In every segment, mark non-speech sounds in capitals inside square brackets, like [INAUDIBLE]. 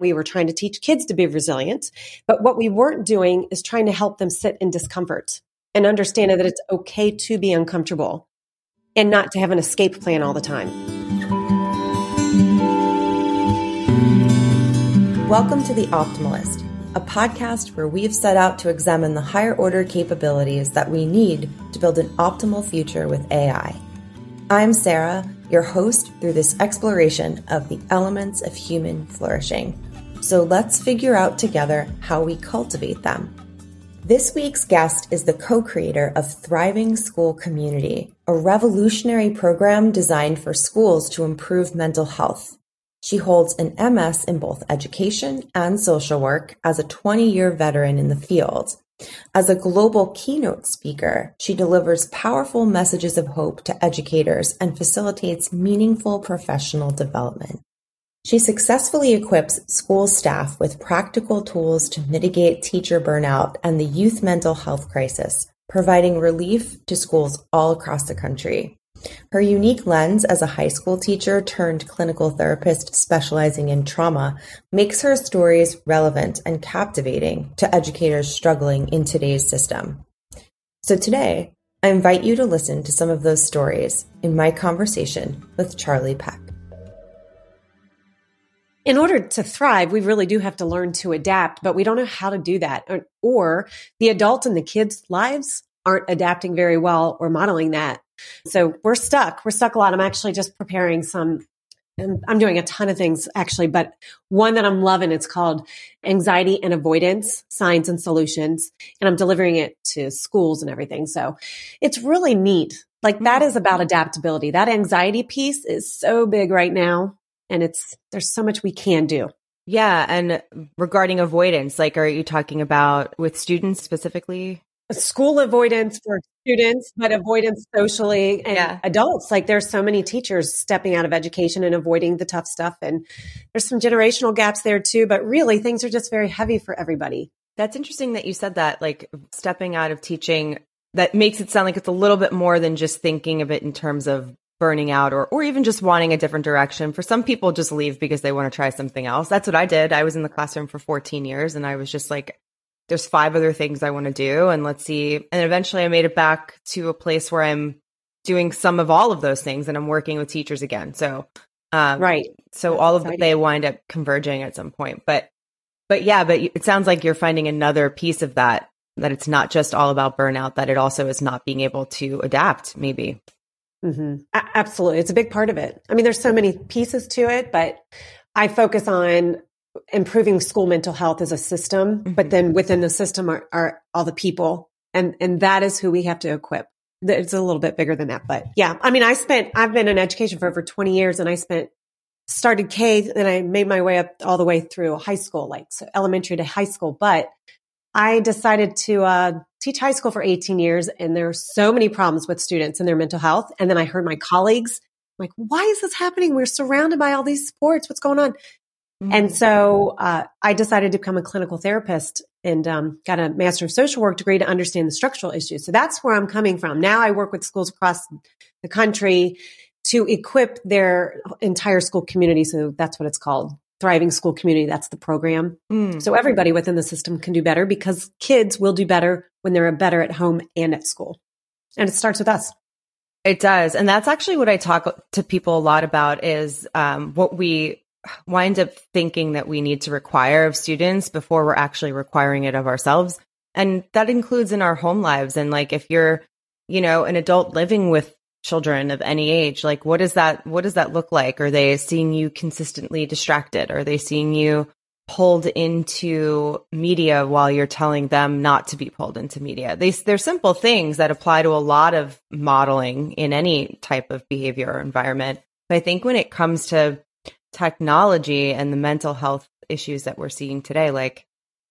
We were trying to teach kids to be resilient. But what we weren't doing is trying to help them sit in discomfort and understand that it's okay to be uncomfortable and not to have an escape plan all the time. Welcome to The Optimalist, a podcast where we've set out to examine the higher order capabilities that we need to build an optimal future with AI. I'm Sara, your host through this exploration of the elements of human flourishing. So let's figure out together how we cultivate them. This week's guest is the co creator of Thriving School Community, a revolutionary program designed for schools to improve mental health. She holds an MS in both education and social work as a 20 year veteran in the field as a global keynote speaker, she delivers powerful messages of hope to educators and facilitates meaningful professional development. She successfully equips school staff with practical tools to mitigate teacher burnout and the youth mental health crisis, providing relief to schools all across the country. Her unique lens as a high school teacher turned clinical therapist specializing in trauma makes her stories relevant and captivating to educators struggling in today's system. So today, I invite you to listen to some of those stories in my conversation with Charle Peck. In order to thrive, we really do have to learn to adapt, but we don't know how to do that. Or, or the adults in the kids' lives aren't adapting very well or modeling that. So we're stuck. We're stuck a lot. I'm actually just preparing some and I'm doing a ton of things actually, but one that I'm loving, it's called anxiety and avoidance signs and solutions. And I'm delivering it to schools and everything. So it's really neat. Like that mm. is about adaptability. That anxiety piece is so big right now. And it's, there's so much we can do. Yeah. And regarding avoidance, like, are you talking about with students specifically? school avoidance for students, but avoidance socially and yeah. adults. Like there's so many teachers stepping out of education and avoiding the tough stuff. And there's some generational gaps there too, but really things are just very heavy for everybody. That's interesting that you said that, like stepping out of teaching, that makes it sound like it's a little bit more than just thinking of it in terms of burning out or, or even just wanting a different direction. For some people, just leave because they want to try something else. That's what I did. I was in the classroom for 14 years and I was just like, there's five other things I want to do and let's see. And eventually I made it back to a place where I'm doing some of all of those things and I'm working with teachers again. So, um, right. So That's all of they wind up converging at some point, but, but yeah, but it sounds like you're finding another piece of that, that it's not just all about burnout, that it also is not being able to adapt maybe. Mm-hmm. A- absolutely. It's a big part of it. I mean, there's so many pieces to it, but I focus on improving school mental health as a system, mm-hmm. but then within the system are, are all the people. And, and that is who we have to equip. It's a little bit bigger than that, but yeah. I mean, I spent, I've been in education for over 20 years and I spent, started K and I made my way up all the way through high school, like so elementary to high school. But I decided to uh, teach high school for 18 years and there are so many problems with students and their mental health. And then I heard my colleagues like, why is this happening? We're surrounded by all these sports. What's going on? Mm-hmm. And so uh, I decided to become a clinical therapist and um, got a master of social work degree to understand the structural issues. So that's where I'm coming from. Now I work with schools across the country to equip their entire school community. So that's what it's called. Thriving School Community. That's the program. Mm. So everybody within the system can do better because kids will do better when they're better at home and at school. And it starts with us. It does. And that's actually what I talk to people a lot about is um, what we wind up thinking that we need to require of students before we're actually requiring it of ourselves. And that includes in our home lives. And like, if you're, you know, an adult living with children of any age, like, what does that, what does that look like? Are they seeing you consistently distracted? Are they seeing you pulled into media while you're telling them not to be pulled into media? They, they're simple things that apply to a lot of modeling in any type of behavior or environment. But I think when it comes to technology and the mental health issues that we're seeing today, like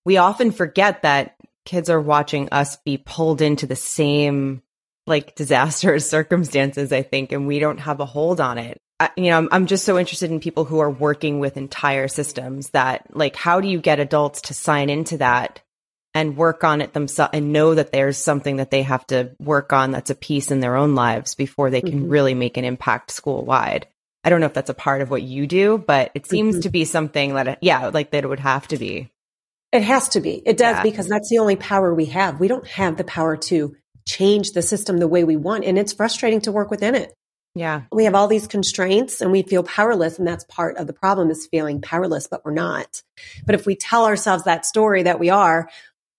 we often forget that kids are watching us be pulled into the same like disastrous [LAUGHS] circumstances, I think, and we don't have a hold on it. I, you know, I'm, I'm just so interested in people who are working with entire systems that like, how do you get adults to sign into that and work on it themselves and know that there's something that they have to work on that's a piece in their own lives before they can mm-hmm. really make an impact school wide? I don't know if that's a part of what you do, but it seems mm-hmm. to be something that, yeah, like that it would have to be. It has to be. It does yeah. because that's the only power we have. We don't have the power to change the system the way we want. And it's frustrating to work within it. Yeah. We have all these constraints and we feel powerless. And that's part of the problem is feeling powerless, but we're not. But if we tell ourselves that story that we are,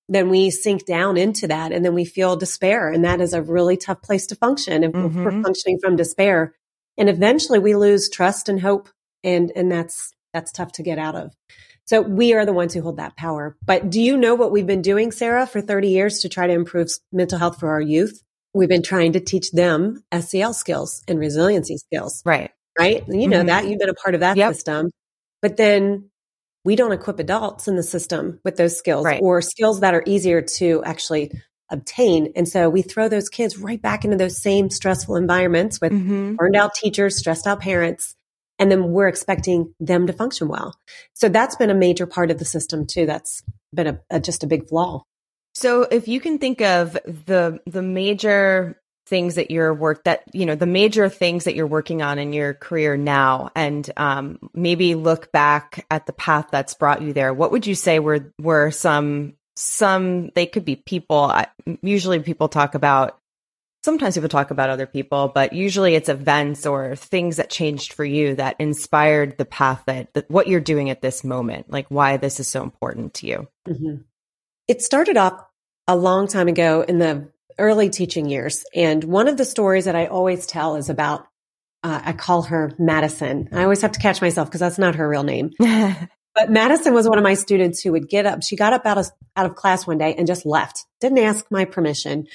then we sink down into that and then we feel despair. And that is a really tough place to function if mm-hmm. we're functioning from despair. And eventually we lose trust and hope. And, and that's, that's tough to get out of. So we are the ones who hold that power. But do you know what we've been doing, Sara, for 30 years to try to improve mental health for our youth? We've been trying to teach them SEL skills and resiliency skills. Right. Right. And you know mm-hmm. that you've been a part of that yep. system, but then we don't equip adults in the system with those skills right. or skills that are easier to actually obtain. And so we throw those kids right back into those same stressful environments with mm-hmm. burned out teachers, stressed out parents, and then we're expecting them to function well. So that's been a major part of the system too. That's been a, a just a big flaw. So if you can think of the the major things that you're work that you know the major things that you're working on in your career now and um, maybe look back at the path that's brought you there what would you say were were some some they could be people usually people talk about sometimes people talk about other people, but usually it's events or things that changed for you that inspired the path that, that what you're doing at this moment, like why this is so important to you. Mm-hmm. It started off a long time ago in the early teaching years. And one of the stories that I always tell is about, uh, I call her Madison. I always have to catch myself because that's not her real name. [LAUGHS] but Madison was one of my students who would get up. She got up out of, out of class one day and just left. Didn't ask my permission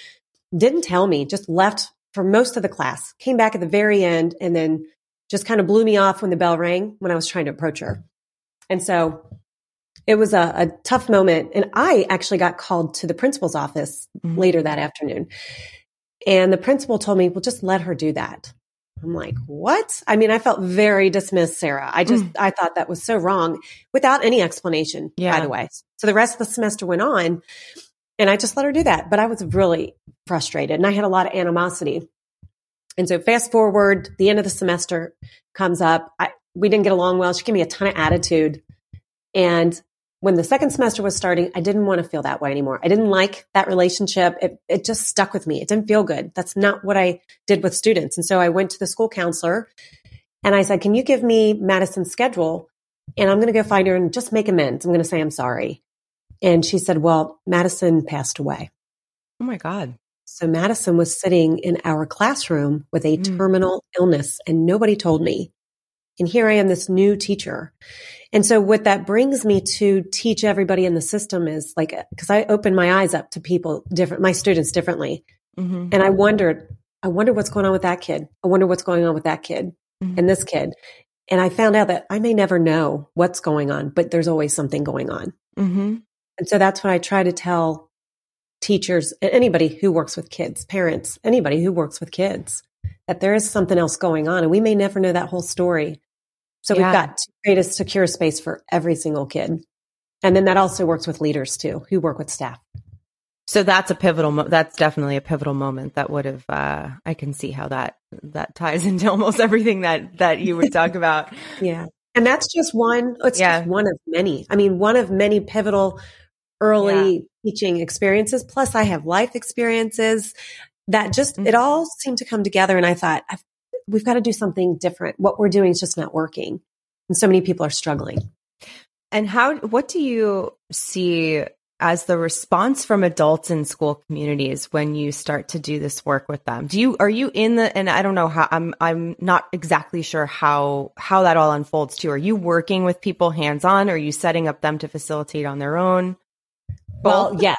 didn't tell me, just left for most of the class, came back at the very end, and then just kind of blew me off when the bell rang when I was trying to approach her. And so it was a, a tough moment. And I actually got called to the principal's office mm-hmm. later that afternoon. And the principal told me, well, just let her do that. I'm like, what? I mean, I felt very dismissed, Sara. I just, mm. I thought that was so wrong without any explanation, yeah. by the way. So the rest of the semester went on and I just let her do that. But I was really frustrated and I had a lot of animosity. And so fast forward, the end of the semester comes up. I, we didn't get along well. She gave me a ton of attitude. And when the second semester was starting, I didn't want to feel that way anymore. I didn't like that relationship. It, it just stuck with me. It didn't feel good. That's not what I did with students. And so I went to the school counselor and I said, can you give me Madison's schedule? And I'm going to go find her and just make amends. I'm going to say I'm sorry. And she said, well, Madison passed away. Oh my God. So Madison was sitting in our classroom with a mm. terminal illness and nobody told me. And here I am, this new teacher. And so what that brings me to teach everybody in the system is like, cause I open my eyes up to people different, my students differently. Mm-hmm. And I wondered, I wonder what's going on with that kid. I wonder what's going on with that kid mm-hmm. and this kid. And I found out that I may never know what's going on, but there's always something going on. Mm-hmm. And so that's what I try to tell teachers, anybody who works with kids, parents, anybody who works with kids, that there is something else going on and we may never know that whole story. So yeah. we've got to create a secure space for every single kid. And then that also works with leaders too, who work with staff. So that's a pivotal. Mo- that's definitely a pivotal moment that would have. Uh, I can see how that that ties [LAUGHS] into almost everything that that you would talk about. [LAUGHS] yeah, and that's just one. It's yeah. just one of many. I mean, one of many pivotal early yeah. teaching experiences. Plus, I have life experiences that just, mm-hmm. it all seemed to come together. And I thought, we've got to do something different. What we're doing is just not working. And so many people are struggling. And how, what do you see as the response from adults in school communities when you start to do this work with them do you are you in the and i don't know how i'm i'm not exactly sure how how that all unfolds too are you working with people hands on or are you setting up them to facilitate on their own well, [LAUGHS] yes.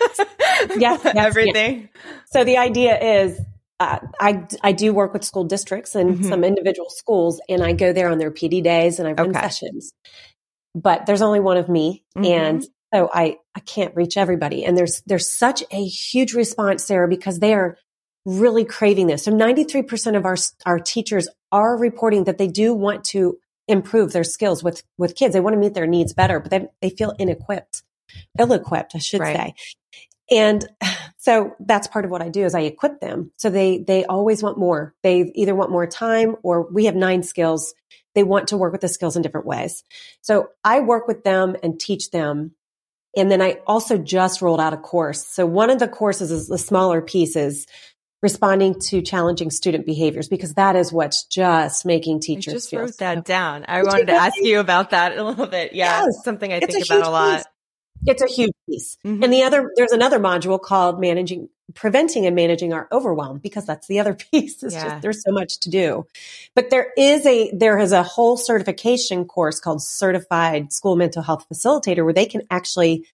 yes, yes, everything. Yes. So the idea is uh, I, I do work with school districts and mm-hmm. some individual schools, and I go there on their PD days and I run okay. sessions. But there's only one of me, mm-hmm. and so I I can't reach everybody. And there's there's such a huge response, Sara, because they are really craving this. So 93% of our our teachers are reporting that they do want to improve their skills with with kids. They want to meet their needs better, but they they feel inequipped ill equipped, I should right. say. And so that's part of what I do is I equip them. So they, they always want more. They either want more time or we have nine skills. They want to work with the skills in different ways. So I work with them and teach them. And then I also just rolled out a course. So one of the courses is the smaller pieces responding to challenging student behaviors because that is what's just making teachers. I just wrote that down. I wanted to ask you about that a little bit. Yeah, yes. something I think about a lot. Piece. It's a huge piece. Mm-hmm. And the other, there's another module called managing, preventing and managing our overwhelm because that's the other [LAUGHS] piece. It's yeah. just, there's so much to do. But there is a, there is a whole certification course called certified school mental health facilitator where they can actually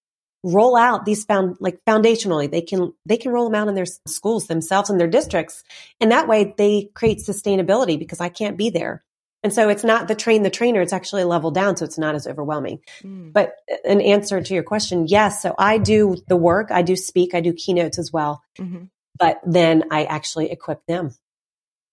roll out these found like foundationally they can they can roll them out in their schools themselves and their districts and that way they create sustainability because i can't be there and so it's not the train the trainer it's actually a level down so it's not as overwhelming. Mm. but an answer to your question yes so i do the work i do speak i do keynotes as well. Mm-hmm. but then i actually equip them.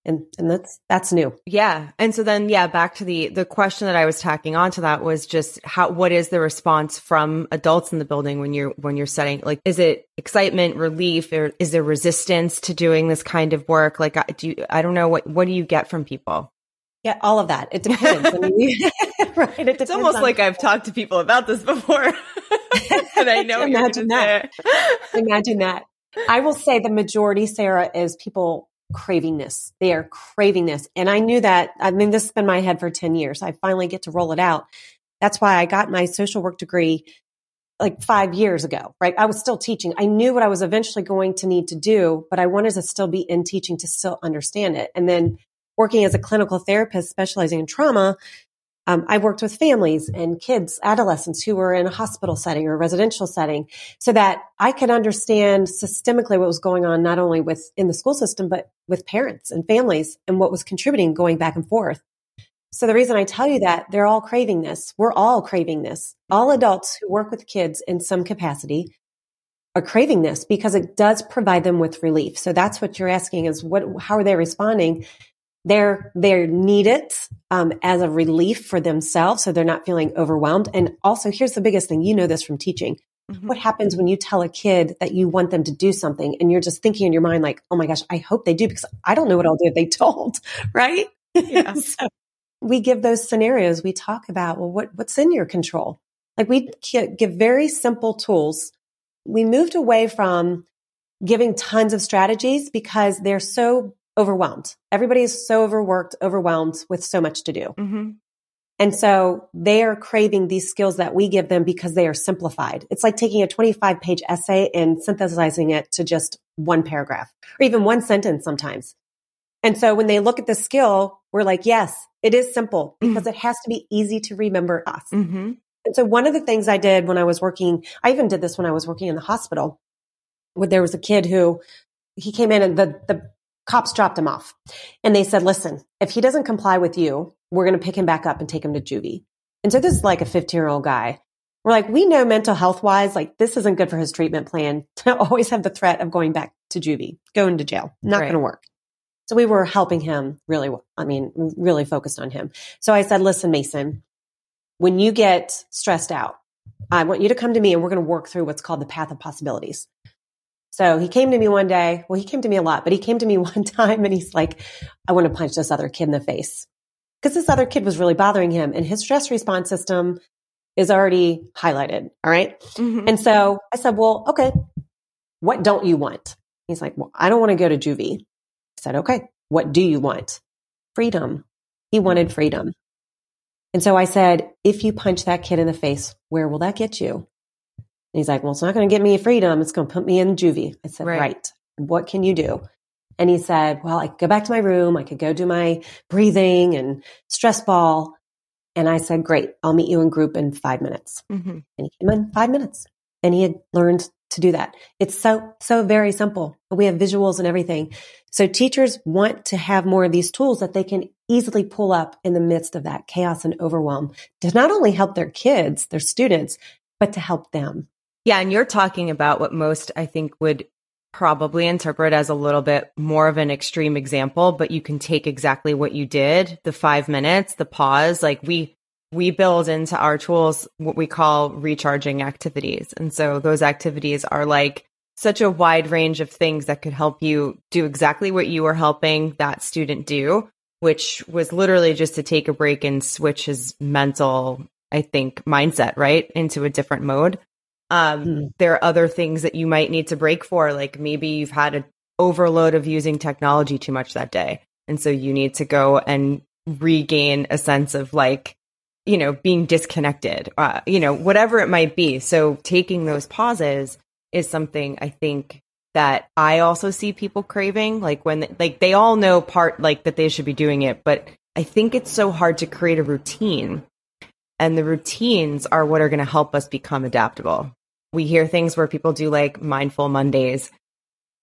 And and that's that's new. Yeah and so then yeah back to the the question that i was tacking onto that was just how what is the response from adults in the building when you're when you're setting like is it excitement relief or is there resistance to doing this kind of work? Like do you, i don't know what what do you get from people yeah, all of that. It depends. I mean, [LAUGHS] right. It depends it's almost like I've talked to people about this before. [LAUGHS] and I [LAUGHS] know imagine that. imagine that. I will say the majority, Sara, is people craving this. They are craving this. And I knew that, I mean, this has been my head for 10 years. I finally get to roll it out. That's why I got my social work degree like five years ago, right? I was still teaching. I knew what I was eventually going to need to do, but I wanted to still be in teaching to still understand it. And then working as a clinical therapist specializing in trauma, um, I worked with families and kids, adolescents who were in a hospital setting or residential setting so that I could understand systemically what was going on, not only with in the school system, but with parents and families and what was contributing going back and forth. So the reason I tell you that they're all craving this. We're all craving this. All adults who work with kids in some capacity are craving this because it does provide them with relief. So that's what you're asking is what, how are they responding? They're they need it um, as a relief for themselves so they're not feeling overwhelmed. And also here's the biggest thing. You know this from teaching. Mm-hmm. what happens when you tell a kid that you want them to do something and you're just thinking in your mind like oh my gosh i hope they do because i don't know what i'll do if they [LAUGHS] don't right? Yeah. [LAUGHS] so we give those scenarios. We talk about well what what's in your control? Like we give very simple tools. We moved away from giving tons of strategies because they're so overwhelmed. Everybody is so overworked, overwhelmed with so much to do. Mm-hmm. And so they are craving these skills that we give them because they are simplified. It's like taking a 25 page essay and synthesizing it to just one paragraph or even one sentence sometimes. And so when they look at the skill, we're like, yes, it is simple mm-hmm. because mm-hmm. it has to be easy to remember us. Mm-hmm. And so one of the things I did when I was working, I even did this when I was working in the hospital, where there was a kid who he came in and the, the cops dropped him off and they said, listen, if he doesn't comply with you, we're going to pick him back up and take him to juvie. And so this is like a 15 year old guy. We're like, we know mental health wise, like this isn't good for his treatment plan [LAUGHS] to always have the threat of going back to juvie, going to jail. Not right. going to work. So we were helping him really, I mean, really focused on him. So I said, listen, Mason, when you get stressed out, I want you to come to me and we're going to work through what's called the path of possibilities. So he came to me one day. Well, he came to me a lot, but he came to me [LAUGHS] one time and he's like, I want to punch this other kid in the face. Because this other kid was really bothering him and his stress response system is already highlighted. All right? mm-hmm. And so I said, Well, okay, what don't you want? He's like, Well, I don't want to go to juvie. I said, Okay, what do you want? Freedom. He wanted freedom. And so I said, If you punch that kid in the face, where will that get you? And he's like, well, it's not going to get me freedom. It's going to put me in juvie. I said, right. right. What can you do? And he said, well, I could go back to my room. I could go do my breathing and stress ball. And I said, great. I'll meet you in group in five minutes. Mm-hmm. And he came in five minutes and he had learned to do that. It's so, so very simple. We have visuals and everything. So teachers want to have more of these tools that they can easily pull up in the midst of that chaos and overwhelm to not only help their kids, their students, but to help them. Yeah. And you're talking about what most, I think, would probably interpret as a little bit more of an extreme example, but you can take exactly what you did the five minutes, the pause. Like we, we build into our tools what we call recharging activities. And so those activities are like such a wide range of things that could help you do exactly what you were helping that student do, which was literally just to take a break and switch his mental, I think, mindset, right? Into a different mode. Um, mm. There are other things that you might need to break for, like maybe you've had an overload of using technology too much that day. And so you need to go and regain a sense of like, you know, being disconnected, uh, you know, whatever it might be. So taking those pauses is something I think that I also see people craving. Like when, like they all know part, like that they should be doing it, but I think it's so hard to create a routine. And the routines are what are going to help us become adaptable. We hear things where people do like mindful Mondays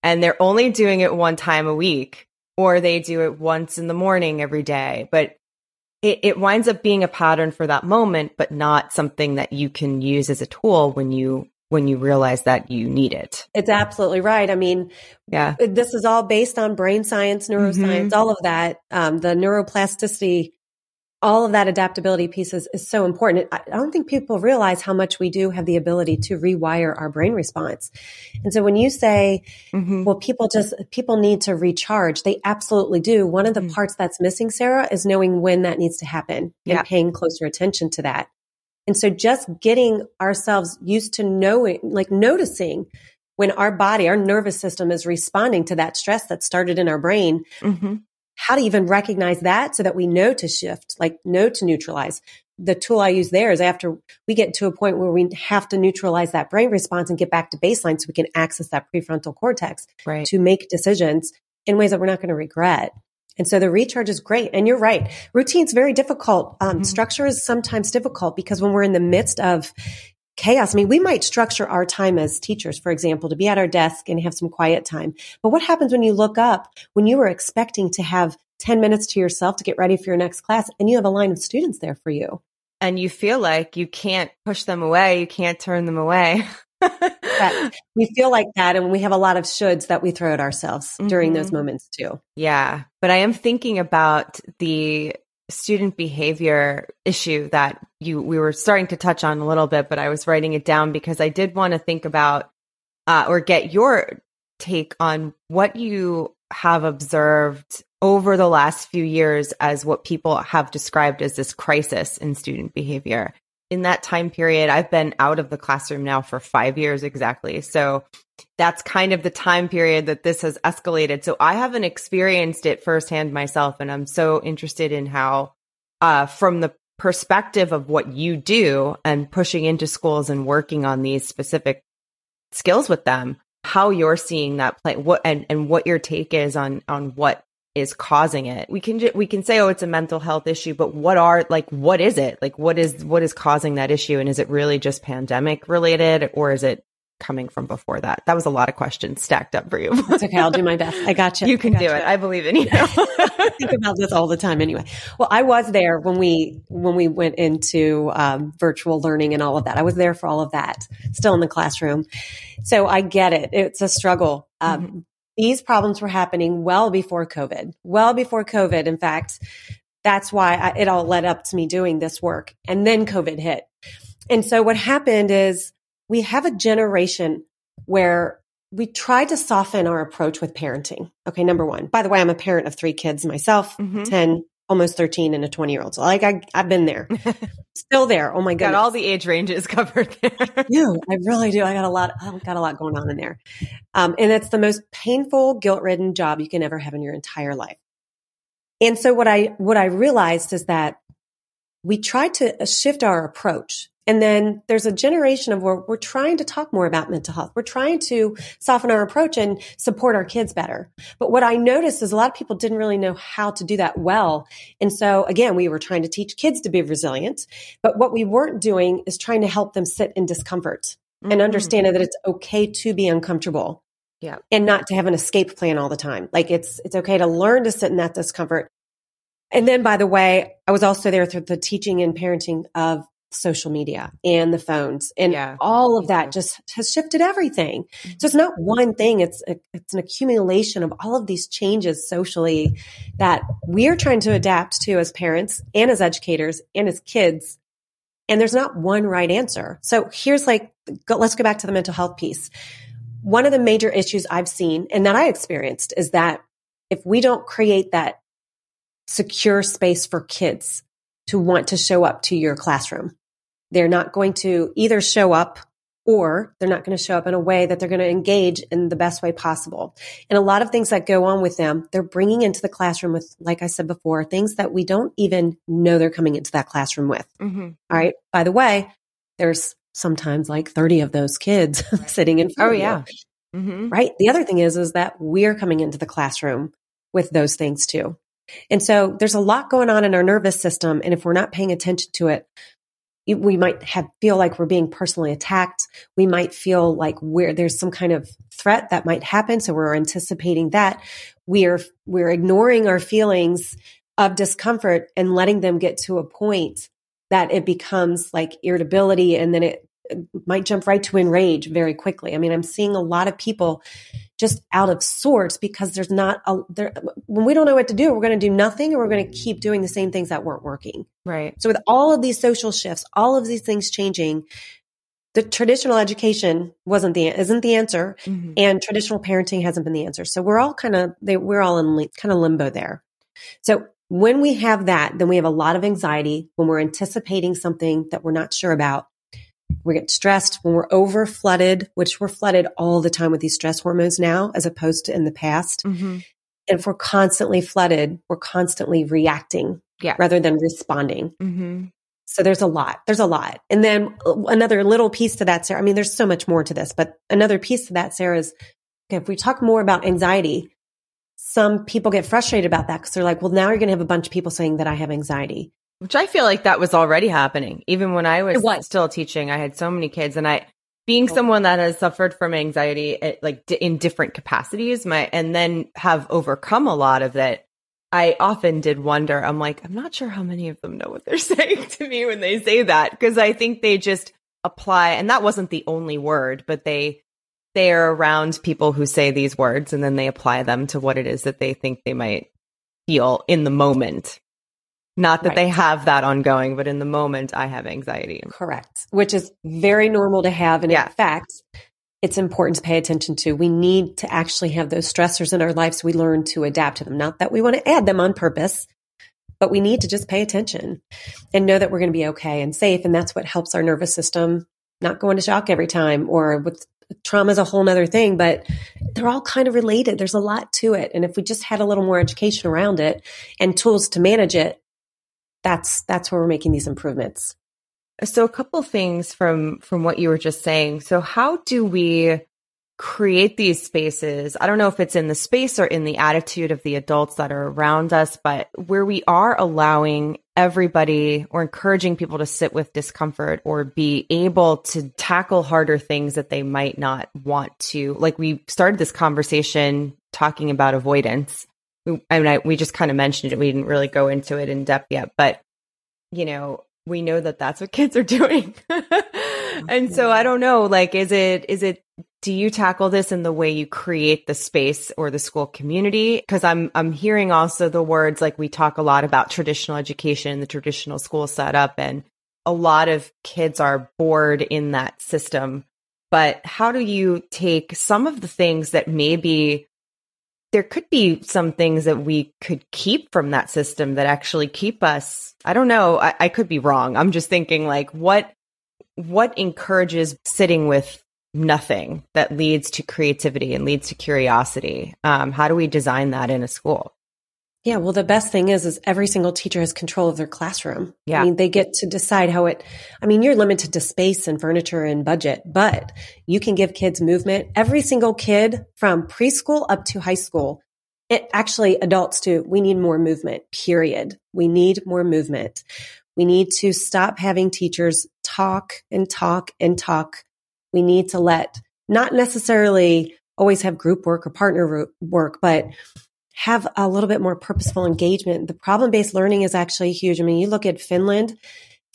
and they're only doing it one time a week or they do it once in the morning every day. But it, it winds up being a pattern for that moment, but not something that you can use as a tool when you when you realize that you need it. It's absolutely right. I mean, yeah, this is all based on brain science, neuroscience, mm-hmm. all of that. Um, the neuroplasticity, all of that adaptability pieces is, is so important. I, I don't think people realize how much we do have the ability to rewire our brain response. And so when you say, mm-hmm. well, people just, people need to recharge, they absolutely do. One of the mm-hmm. parts that's missing, Sara, is knowing when that needs to happen yeah. and paying closer attention to that. And so just getting ourselves used to knowing, like noticing when our body, our nervous system is responding to that stress that started in our brain, mm-hmm. How to even recognize that so that we know to shift, like know to neutralize. The tool I use there is after we get to a point where we have to neutralize that brain response and get back to baseline so we can access that prefrontal cortex right. to make decisions in ways that we're not going to regret. And so the recharge is great. And you're right. Routine's very difficult. Um, mm-hmm. Structure is sometimes difficult because when we're in the midst of chaos, I mean, we might structure our time as teachers, for example, to be at our desk and have some quiet time. But what happens when you look up when you were expecting to have 10 minutes to yourself to get ready for your next class and you have a line of students there for you? And you feel like you can't push them away. You can't turn them away. [LAUGHS] we feel like that and we have a lot of shoulds that we throw at ourselves mm-hmm. during those mm-hmm. moments too. Yeah. But I am thinking about the student behavior issue that you we were starting to touch on a little bit, but I was writing it down because I did want to think about uh, or get your take on what you have observed over the last few years as what people have described as this crisis in student behavior in that time period, I've been out of the classroom now for five years exactly. So that's kind of the time period that this has escalated. So I haven't experienced it firsthand myself. And I'm so interested in how, uh, from the perspective of what you do and pushing into schools and working on these specific skills with them, how you're seeing that play, what, and, and what your take is on, on what is causing it. We can we can say oh it's a mental health issue, but what are like what is it? Like what is what is causing that issue and is it really just pandemic related or is it coming from before that? That was a lot of questions stacked up for you. It's okay. I'll do my best. I got you. You can do you. it. I believe in you. [LAUGHS] I think about this all the time anyway. Well, I was there when we, when we went into um, virtual learning and all of that. I was there for all of that, still in the classroom. So I get it. It's a struggle. Um, mm-hmm these problems were happening well before COVID, well before COVID. In fact, that's why I, it all led up to me doing this work. And then COVID hit. And so what happened is we have a generation where we tried to soften our approach with parenting. Okay. Number one, by the way, I'm a parent of three kids myself, mm-hmm. 10, almost 13 and a 20 year old. So like I, I've been there, [LAUGHS] still there. Oh my god, Got all the age ranges [LAUGHS] covered there. I do. I really do. I got a lot, I've got a lot going on in there. Um, and it's the most painful, guilt ridden job you can ever have in your entire life. And so what I, what I realized is that we tried to shift our approach and then there's a generation of where we're trying to talk more about mental health. We're trying to soften our approach and support our kids better. But what I noticed is a lot of people didn't really know how to do that well. And so again, we were trying to teach kids to be resilient, but what we weren't doing is trying to help them sit in discomfort mm-hmm. and understand that it's okay to be uncomfortable. Yeah. And not to have an escape plan all the time. Like it's, it's okay to learn to sit in that discomfort. And then, by the way, I was also there through the teaching and parenting of social media and the phones and yeah. all of that just has shifted everything. Mm-hmm. So it's not one thing. It's a, it's an accumulation of all of these changes socially that we're trying to adapt to as parents and as educators and as kids. And there's not one right answer. So here's like, go, let's go back to the mental health piece. one of the major issues I've seen and that I experienced is that if we don't create that secure space for kids to want to show up to your classroom, they're not going to either show up or they're not going to show up in a way that they're going to engage in the best way possible. And a lot of things that go on with them, they're bringing into the classroom with, like I said before, things that we don't even know they're coming into that classroom with. Mm-hmm. All right. By the way, there's sometimes like 30 of those kids [LAUGHS] sitting in front oh, of yeah. you. Mm-hmm. Right. The other thing is, is that we're coming into the classroom with those things too. And so there's a lot going on in our nervous system. And if we're not paying attention to it, we might have feel like we're being personally attacked. We might feel like we're, there's some kind of threat that might happen. So we're anticipating that we're, we're ignoring our feelings of discomfort and letting them get to a point that it becomes like irritability and then it might jump right to enrage very quickly. I mean, I'm seeing a lot of people just out of sorts because there's not a there when we don't know what to do, we're going to do nothing and we're going to keep doing the same things that weren't working. Right. So with all of these social shifts, all of these things changing, the traditional education wasn't the isn't the answer mm-hmm. and traditional parenting hasn't been the answer. So we're all kind of they, we're all in kind of limbo there. So when we have that, then we have a lot of anxiety when we're anticipating something that we're not sure about we get stressed when we're over flooded, which we're flooded all the time with these stress hormones now, as opposed to in the past. Mm-hmm. And if we're constantly flooded, we're constantly reacting yeah. rather than responding. Mm-hmm. So there's a lot. There's a lot. And then another little piece to that, Sara. I mean, there's so much more to this, but another piece to that, Sara, is okay, if we talk more about anxiety, some people get frustrated about that because they're like, well, now you're going to have a bunch of people saying that I have anxiety. Which I feel like that was already happening. Even when I was, was. still teaching, I had so many kids and I, being someone that has suffered from anxiety eh, like in different capacities, my, and then have overcome a lot of it. I often did wonder, I'm like, I'm not sure how many of them know what they're [LAUGHS] saying to me when they say that. Cause I think they just apply, and that wasn't the only word, but they, they are around people who say these words and then they apply them to what it is that they think they might feel in the moment. Not that right. they have that ongoing, but in the moment, I have anxiety. Correct. Which is very normal to have. And yeah. in fact, it's important to pay attention to. We need to actually have those stressors in our lives. So we learn to adapt to them. Not that we want to add them on purpose, but we need to just pay attention and know that we're going to be okay and safe. And that's what helps our nervous system not go into shock every time or with trauma is a whole nother thing, but they're all kind of related. There's a lot to it. And if we just had a little more education around it and tools to manage it, that's that's where we're making these improvements. So a couple things from from what you were just saying. So how do we create these spaces? I don't know if it's in the space or in the attitude of the adults that are around us, but where we are allowing everybody or encouraging people to sit with discomfort or be able to tackle harder things that they might not want to. Like we started this conversation talking about avoidance I mean, I, we just kind of mentioned it. We didn't really go into it in depth yet, but you know, we know that that's what [LAUGHS] kids are doing. Mm-hmm. and so I don't know, like, is it, is it, do you tackle this in the way you create the space or the school community? Cause I'm, I'm hearing also the words, like we talk a lot about traditional education, the traditional school setup, and a lot of kids are bored in that system. But how do you take some of the things that maybe there could be some things that we could keep from that system that actually keep us. I don't know. I, I could be wrong. I'm just thinking like what what encourages sitting with nothing that leads to creativity and leads to curiosity. Um, how do we design that in a school? Yeah, well, the best thing is, is every single teacher has control of their classroom. Yeah. I mean, they get to decide how it, I mean, you're limited to space and furniture and budget, but you can give kids movement. Every single kid from preschool up to high school, it actually adults too, we need more movement, period. We need more movement. We need to stop having teachers talk and talk and talk. We need to let not necessarily always have group work or partner work, but have a little bit more purposeful engagement. The problem based learning is actually huge. I mean, you look at Finland,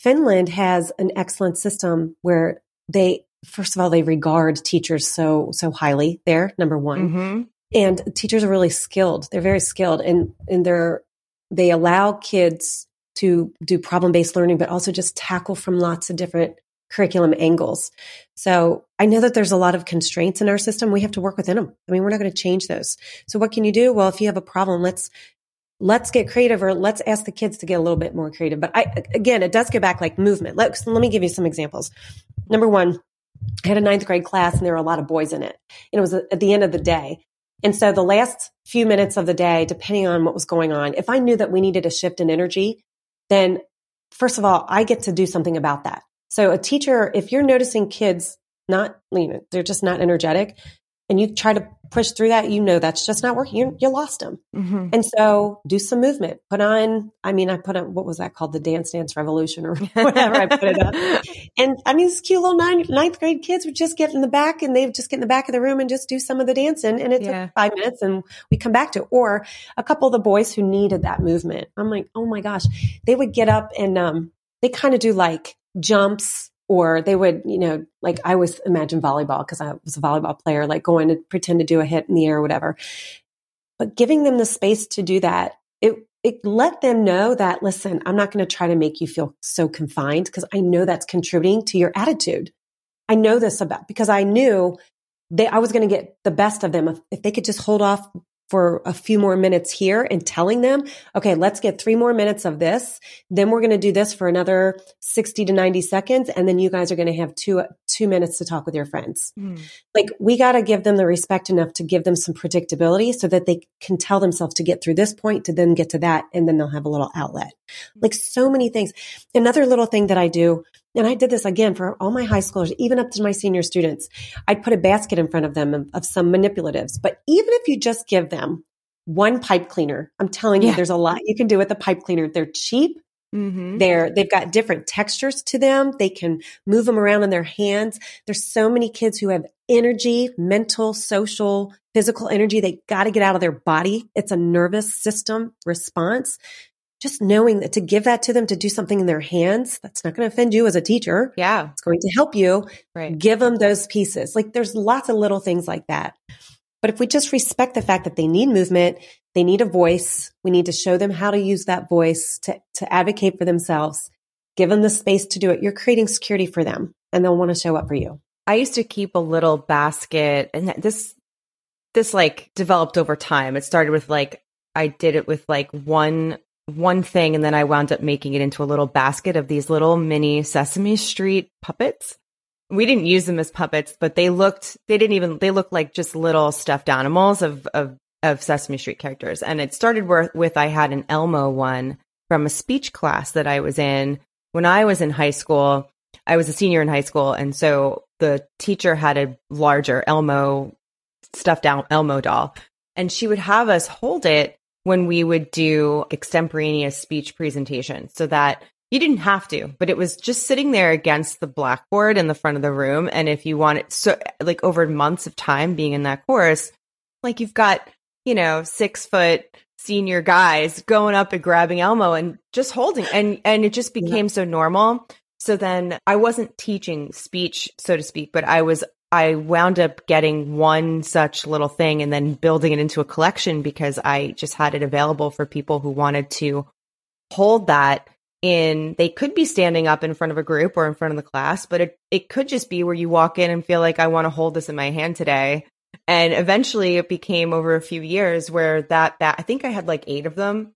Finland has an excellent system where they, first of all, they regard teachers so, so highly there, number one. Mm-hmm. And teachers are really skilled. They're very skilled and, and they're, they allow kids to do problem based learning, but also just tackle from lots of different curriculum angles. So I know that there's a lot of constraints in our system. We have to work within them. I mean, we're not going to change those. So what can you do? Well, if you have a problem, let's let's get creative or let's ask the kids to get a little bit more creative. But I again, it does go back like movement. Let, let me give you some examples. Number one, I had a ninth grade class and there were a lot of boys in it. And it was uh, at the end of the day. And so the last few minutes of the day, depending on what was going on, if I knew that we needed a shift in energy, then first of all, I get to do something about that. So a teacher, if you're noticing kids not, you know, they're just not energetic and you try to push through that, you know, that's just not working. You, you lost them. Mm-hmm. And so do some movement, put on, I mean, I put on, what was that called? The dance dance revolution or [LAUGHS] whatever I put it up. [LAUGHS] And I mean, these cute little nine, ninth grade kids would just get in the back and they would just get in the back of the room and just do some of the dancing. And it yeah. took five minutes and we come back to it. Or a couple of the boys who needed that movement. I'm like, oh my gosh, they would get up and, um, they kind of do like jumps or they would, you know, like I always imagine volleyball because I was a volleyball player, like going to pretend to do a hit in the air or whatever. But giving them the space to do that, it it let them know that listen, I'm not going to try to make you feel so confined because I know that's contributing to your attitude. I know this about because I knew they I was going to get the best of them if, if they could just hold off for a few more minutes here and telling them, okay, let's get three more minutes of this. Then we're going to do this for another 60 to 90 seconds. And then you guys are going to have two, two minutes to talk with your friends. Mm. Like we got to give them the respect enough to give them some predictability so that they can tell themselves to get through this point to then get to that. And then they'll have a little outlet. Like so many things. Another little thing that I do and I did this again for all my high schoolers, even up to my senior students. I'd put a basket in front of them of, of some manipulatives. But even if you just give them one pipe cleaner, I'm telling yeah. you, there's a lot you can do with a pipe cleaner. They're cheap. Mm-hmm. They're, they've got different textures to them. They can move them around in their hands. There's so many kids who have energy, mental, social, physical energy. They got to get out of their body. It's a nervous system response just knowing that to give that to them to do something in their hands, that's not going to offend you as a teacher. Yeah. It's going to help you. Right. Give them those pieces. Like there's lots of little things like that. But if we just respect the fact that they need movement, they need a voice, we need to show them how to use that voice to, to advocate for themselves, give them the space to do it. You're creating security for them and they'll want to show up for you. I used to keep a little basket and this, this like developed over time. It started with like, I did it with like one one thing and then I wound up making it into a little basket of these little mini Sesame Street puppets. We didn't use them as puppets, but they looked they didn't even they looked like just little stuffed animals of of of Sesame Street characters. And it started with, with I had an Elmo one from a speech class that I was in when I was in high school. I was a senior in high school and so the teacher had a larger Elmo stuffed out Elmo doll and she would have us hold it when we would do extemporaneous speech presentations so that you didn't have to, but it was just sitting there against the blackboard in the front of the room. And if you want it, so like over months of time being in that course, like you've got, you know, six foot senior guys going up and grabbing Elmo and just holding and, and it just became yeah. so normal. So then I wasn't teaching speech, so to speak, but I was I wound up getting one such little thing and then building it into a collection because I just had it available for people who wanted to hold that in they could be standing up in front of a group or in front of the class, but it, it could just be where you walk in and feel like I want to hold this in my hand today. And eventually it became over a few years where that, that I think I had like eight of them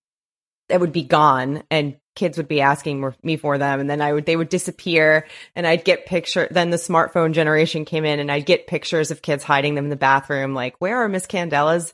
that would be gone and kids would be asking me for them and then I would they would disappear and I'd get picture then the smartphone generation came in and I'd get pictures of kids hiding them in the bathroom like where are Miss Candela's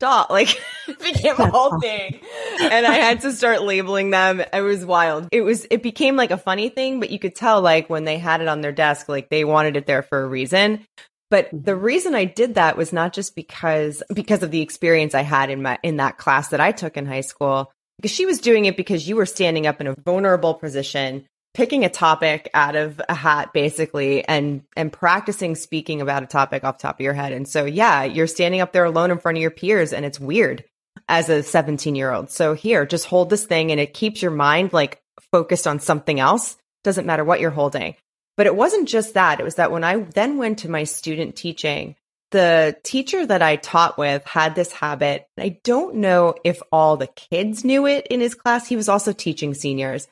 doll [LAUGHS] like it became a whole [LAUGHS] thing. And I had to start labeling them. It was wild. It was it became like a funny thing but you could tell like when they had it on their desk like they wanted it there for a reason. But mm-hmm. the reason I did that was not just because because of the experience I had in my in that class that I took in high school. Because she was doing it because you were standing up in a vulnerable position picking a topic out of a hat basically and and practicing speaking about a topic off top of your head and so yeah you're standing up there alone in front of your peers and it's weird as a 17 year old so here just hold this thing and it keeps your mind like focused on something else doesn't matter what you're holding but it wasn't just that it was that when i then went to my student teaching the teacher that I taught with had this habit. I don't know if all the kids knew it in his class. He was also teaching seniors.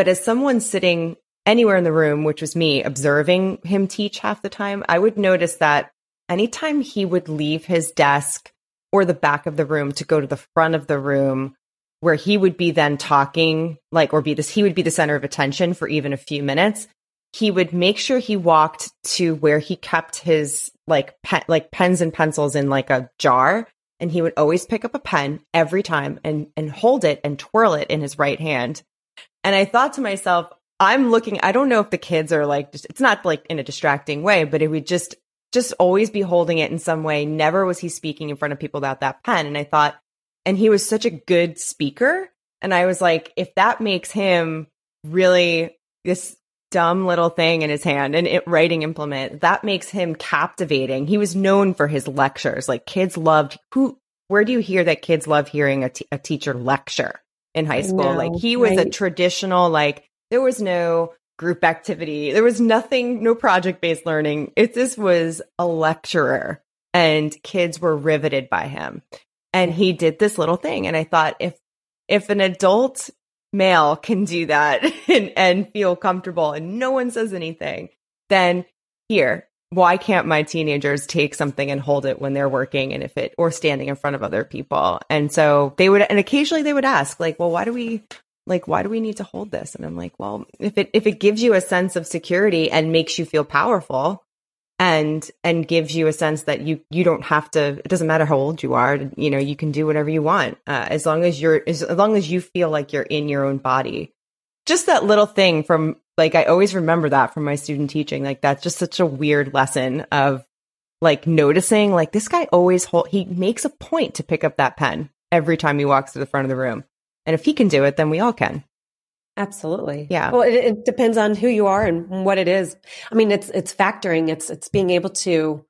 But as someone sitting anywhere in the room, which was me observing him teach half the time, I would notice that anytime he would leave his desk or the back of the room to go to the front of the room where he would be then talking like or be this he would be the center of attention for even a few minutes he would make sure he walked to where he kept his like pen, like pens and pencils in like a jar and he would always pick up a pen every time and and hold it and twirl it in his right hand and i thought to myself i'm looking i don't know if the kids are like it's not like in a distracting way but it would just just always be holding it in some way. Never was he speaking in front of people without that pen. And i thought and he was such a good speaker. And i was like if that makes him really this dumb little thing in his hand and it writing implement that makes him captivating. He was known for his lectures. Like kids loved who where do you hear that kids love hearing a, t- a teacher lecture in high school. No, like he was right. a traditional like there was no group activity. There was nothing no project based learning. It this was a lecturer and kids were riveted by him. And he did this little thing and i thought if if an adult male can do that [LAUGHS] and, and feel comfortable and no one says anything, then here, why can't my teenagers take something and hold it when they're working and if it or standing in front of other people? And so they would and occasionally they would ask like, "Well, why do we like why do we need to hold this?" And I'm like, "Well, if it if it gives you a sense of security and makes you feel powerful, and and gives you a sense that you you don't have to it doesn't matter how old you are you know you can do whatever you want uh, as long as you're as, as long as you feel like you're in your own body just that little thing from like i always remember that from my student teaching like that's just such a weird lesson of like noticing like this guy always hold he makes a point to pick up that pen every time he walks to the front of the room and if he can do it then we all can Absolutely. Yeah. Well, it, it, depends on who you are and what it is. I mean, it's it's factoring. It's it's being able to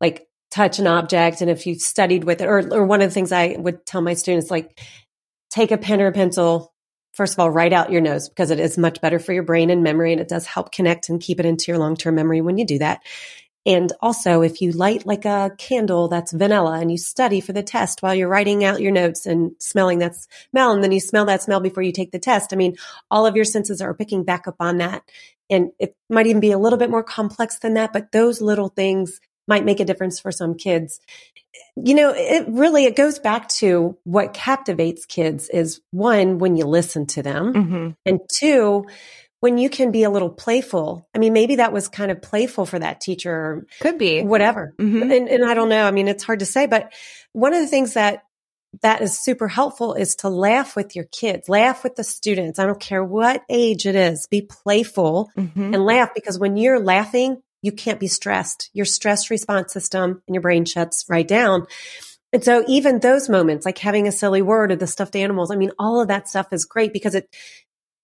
like touch an object, and if you studied with it, or or one of the things I would tell my students, like take a pen or a pencil. First of all, write out your notes because it is much better for your brain and memory, and it does help connect and keep it into your long term memory when you do that. And also, if you light like a candle that's vanilla and you study for the test while you're writing out your notes and smelling that smell, and then you smell that smell before you take the test, I mean, all of your senses are picking back up on that. And it might even be a little bit more complex than that, but those little things might make a difference for some kids. You know, it really, it goes back to what captivates kids is one, when you listen to them mm-hmm. and two, when you can be a little playful. I mean, maybe that was kind of playful for that teacher. Could be. Whatever. Mm-hmm. And, and I don't know. I mean, it's hard to say, but one of the things that that is super helpful is to laugh with your kids, laugh with the students. I don't care what age it is, be playful mm-hmm. and laugh because when you're laughing, you can't be stressed. Your stress response system and your brain shuts right down. And so even those moments, like having a silly word or the stuffed animals, I mean, all of that stuff is great because it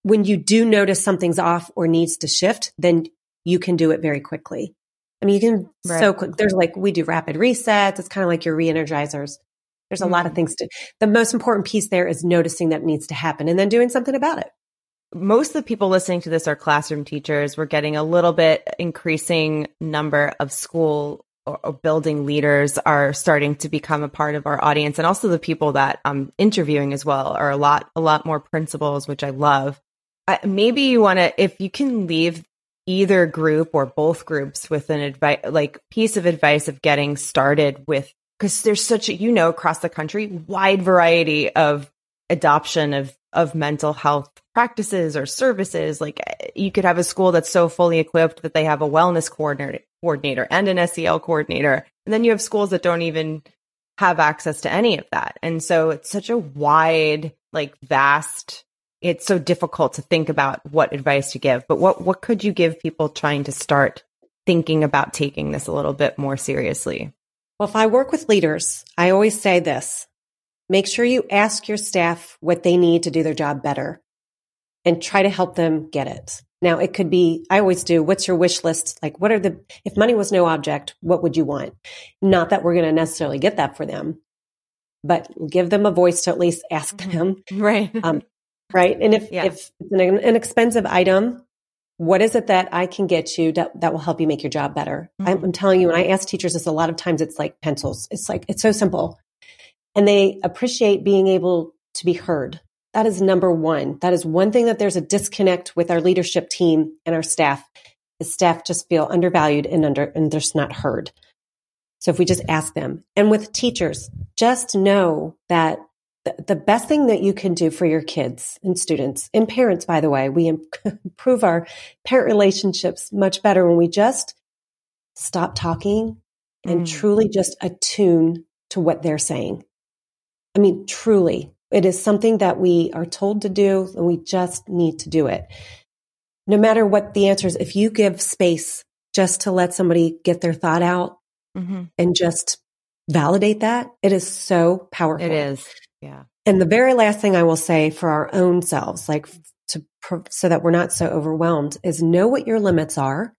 when you do notice something's off or needs to shift, then you can do it very quickly. I mean, you can right. so quick. There's like, we do rapid resets. It's kind of like your re-energizers. There's a mm-hmm. lot of mm-hmm. things to, the most important piece there is noticing that needs to happen and then doing something about it. Most of the people listening to this are classroom teachers. We're getting a little bit increasing number of school or building leaders are starting to become a part of our audience and also the people that I'm interviewing as well are a lot a lot more principals which I love maybe you want to if you can leave either group or both groups with an advice like piece of advice of getting started with because there's such a you know across the country wide variety of adoption of of mental health practices or services like you could have a school that's so fully equipped that they have a wellness coordinator coordinator and an SEL coordinator and then you have schools that don't even have access to any of that and so it's such a wide like vast it's so difficult to think about what advice to give. But what what could you give people trying to start thinking about taking this a little bit more seriously? Well, if I work with leaders, I always say this. Make sure you ask your staff what they need to do their job better and try to help them get it. Now, it could be, I always do, what's your wish list? Like, what are the, if money was no object, what would you want? Not that we're going to necessarily get that for them, but give them a voice to at least ask mm-hmm. them. Right. [LAUGHS] Um, right? And if, yeah. if it's an, an, expensive item, what is it that I can get you that, that will help you make your job better? Mm-hmm. I'm, I'm telling you, when I ask teachers this, a lot of times it's like pencils. It's like, it's so simple. And they appreciate being able to be heard. that is number one. That is one thing that there's a disconnect with our leadership team and our staff. Is staff just feel undervalued and under and just not heard. So if we just ask them, and with teachers, just know that the best thing that you can do for your kids and students and parents, by the way, we [LAUGHS] improve our parent relationships much better when we just stop talking and mm. truly just attune to what they're saying. I mean, truly, it is something that we are told to do and we just need to do it. No matter what the answer is, if you give space just to let somebody get their thought out mm-hmm. and just validate that, it is so powerful. It is. Yeah. And the very last thing I will say for our own selves, like to, so that we're not so overwhelmed is know what your limits are.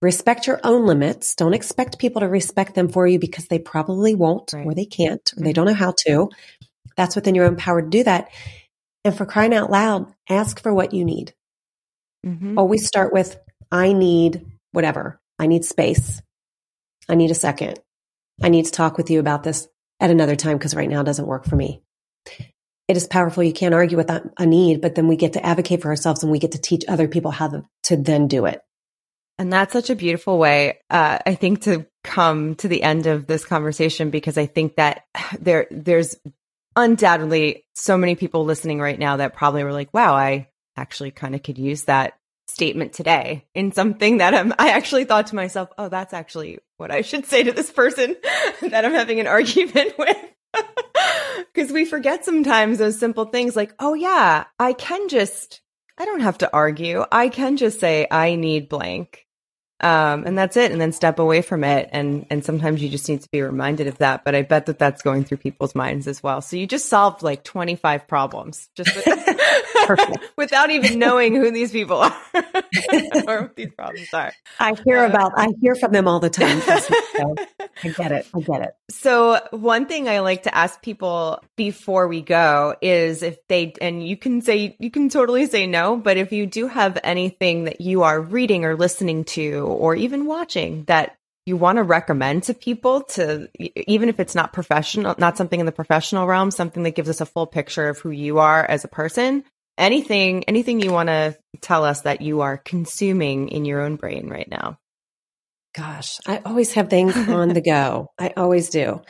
Respect your own limits. Don't expect people to respect them for you because they probably won't right. or they can't or they mm-hmm. don't know how to. That's within your own power to do that. And for crying out loud, ask for what you need. Mm-hmm. Always start with, I need whatever. I need space. I need a second. I need to talk with you about this at another time because right now it doesn't work for me. It is powerful. You can't argue with that, a need, but then we get to advocate for ourselves and we get to teach other people how to, to then do it. And that's such a beautiful way, uh, I think, to come to the end of this conversation because I think that [SIGHS] there there's undoubtedly so many people listening right now that probably were like, "Wow, I actually kind of could use that statement today in something that I'm, I actually thought to myself, oh, that's actually what I should say to this person [LAUGHS] that I'm having an argument [LAUGHS] with. [LAUGHS] Because we forget sometimes those simple things like, oh, yeah, I can just, I don't have to argue. I can just say, I need blank. Um, and that's it. And then step away from it. And, and sometimes you just need to be reminded of that. But I bet that that's going through people's minds as well. So you just solved like 25 problems just with, [LAUGHS] [LAUGHS] [LAUGHS] without even knowing who these people are [LAUGHS] or what these problems are. I hear uh, about, I hear from them all the time. [LAUGHS] So I get it. I get it. So one thing I like to ask people before we go is if they, and you can say, you can totally say no, but if you do have anything that you are reading or listening to or even watching that you want to recommend to people to even if it's not professional not something in the professional realm something that gives us a full picture of who you are as a person anything anything you want to tell us that you are consuming in your own brain right now? Gosh i always have things on the go. I always do.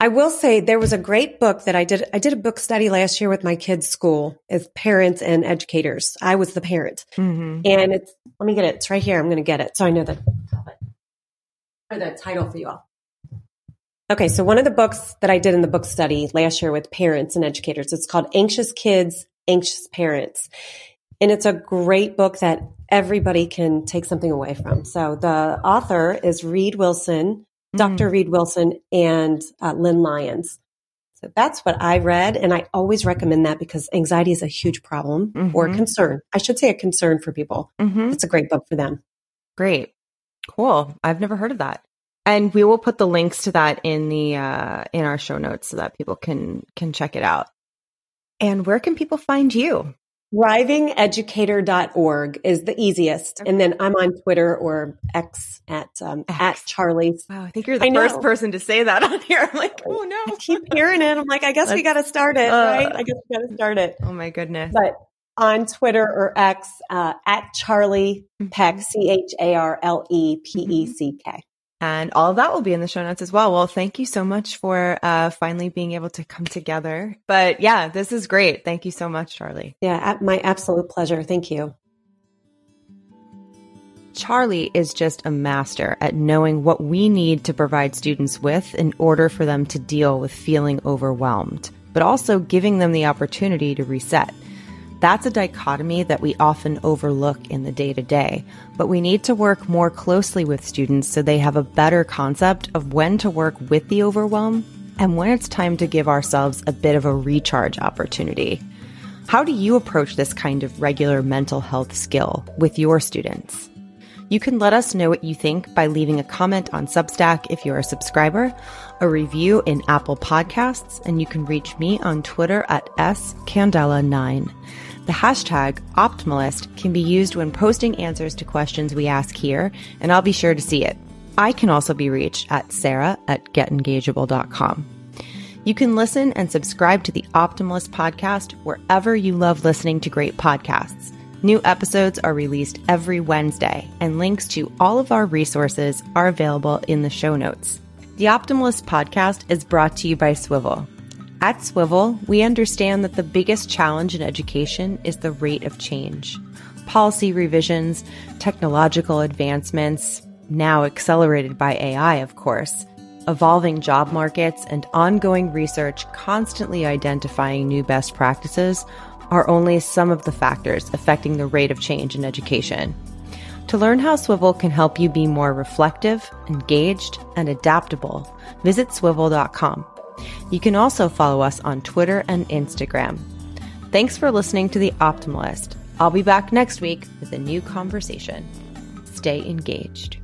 I will say there was a great book that i did i did a book study last year with my kids school as parents and educators. I was the parent. Mm-hmm. and it's let me get it it's right here i'm going to get it so i know the or the title for you all. Okay, so one of the books that I did in the book study last year with parents and educators, it's called Anxious Kids, anxious parents. And it's a great book that everybody can take something away from. So the author is Reid Wilson. Dr. Reid Wilson, and uh, Lynn Lyons. So that's what I read. And I always recommend that because anxiety is a huge problem mm-hmm. or concern. I should say a concern for people. Mm-hmm. It's a great book for them. Great. Cool. I've never heard of that. And we will put the links to that in the uh, in our show notes so that people can can check it out. And where can people find you? Thrivingeducator.org is the easiest. Okay. And then I'm on Twitter or X at um, X. at Charle's. Wow, I think you're the I first know. person to say that on here. I'm like, oh no. I keep hearing it. I'm like, I guess Let's, we got to start it, uh, right? I guess we got to start it. Oh my goodness. But on Twitter or X uh, at Charle Peck, C H A R L E P E C K. And all of that will be in the show notes as well. Well, thank you so much for uh, finally being able to come together. But yeah, this is great. Thank you so much, Charle. Yeah, my absolute pleasure. Thank you. Charle is just a master at knowing what we need to provide students with in order for them to deal with feeling overwhelmed, but also giving them the opportunity to reset. That's a dichotomy that we often overlook in the day to day, but we need to work more closely with students so they have a better concept of when to work with the overwhelm and when it's time to give ourselves a bit of a recharge opportunity. How do you approach this kind of regular mental health skill with your students? You can let us know what you think by leaving a comment on Substack if you're a subscriber, a review in Apple Podcasts, and you can reach me on Twitter at scandela9. The hashtag optimalist can be used when posting answers to questions we ask here, and I'll be sure to see it. I can also be reached at sara at getengageable.com. You can listen and subscribe to the Optimalist podcast wherever you love listening to great podcasts. New episodes are released every Wednesday, and links to all of our resources are available in the show notes. The Optimalist podcast is brought to you by Swivl. At Swivl, we understand that the biggest challenge in education is the rate of change. Policy revisions, technological advancements, now accelerated by AI, of course, evolving job markets, and ongoing research constantly identifying new best practices are only some of the factors affecting the rate of change in education. To learn how Swivl can help you be more reflective, engaged, and adaptable, visit swivl.com. You can also follow us on Twitter and Instagram. Thanks for listening to The Optimalist. I'll be back next week with a new conversation. Stay engaged.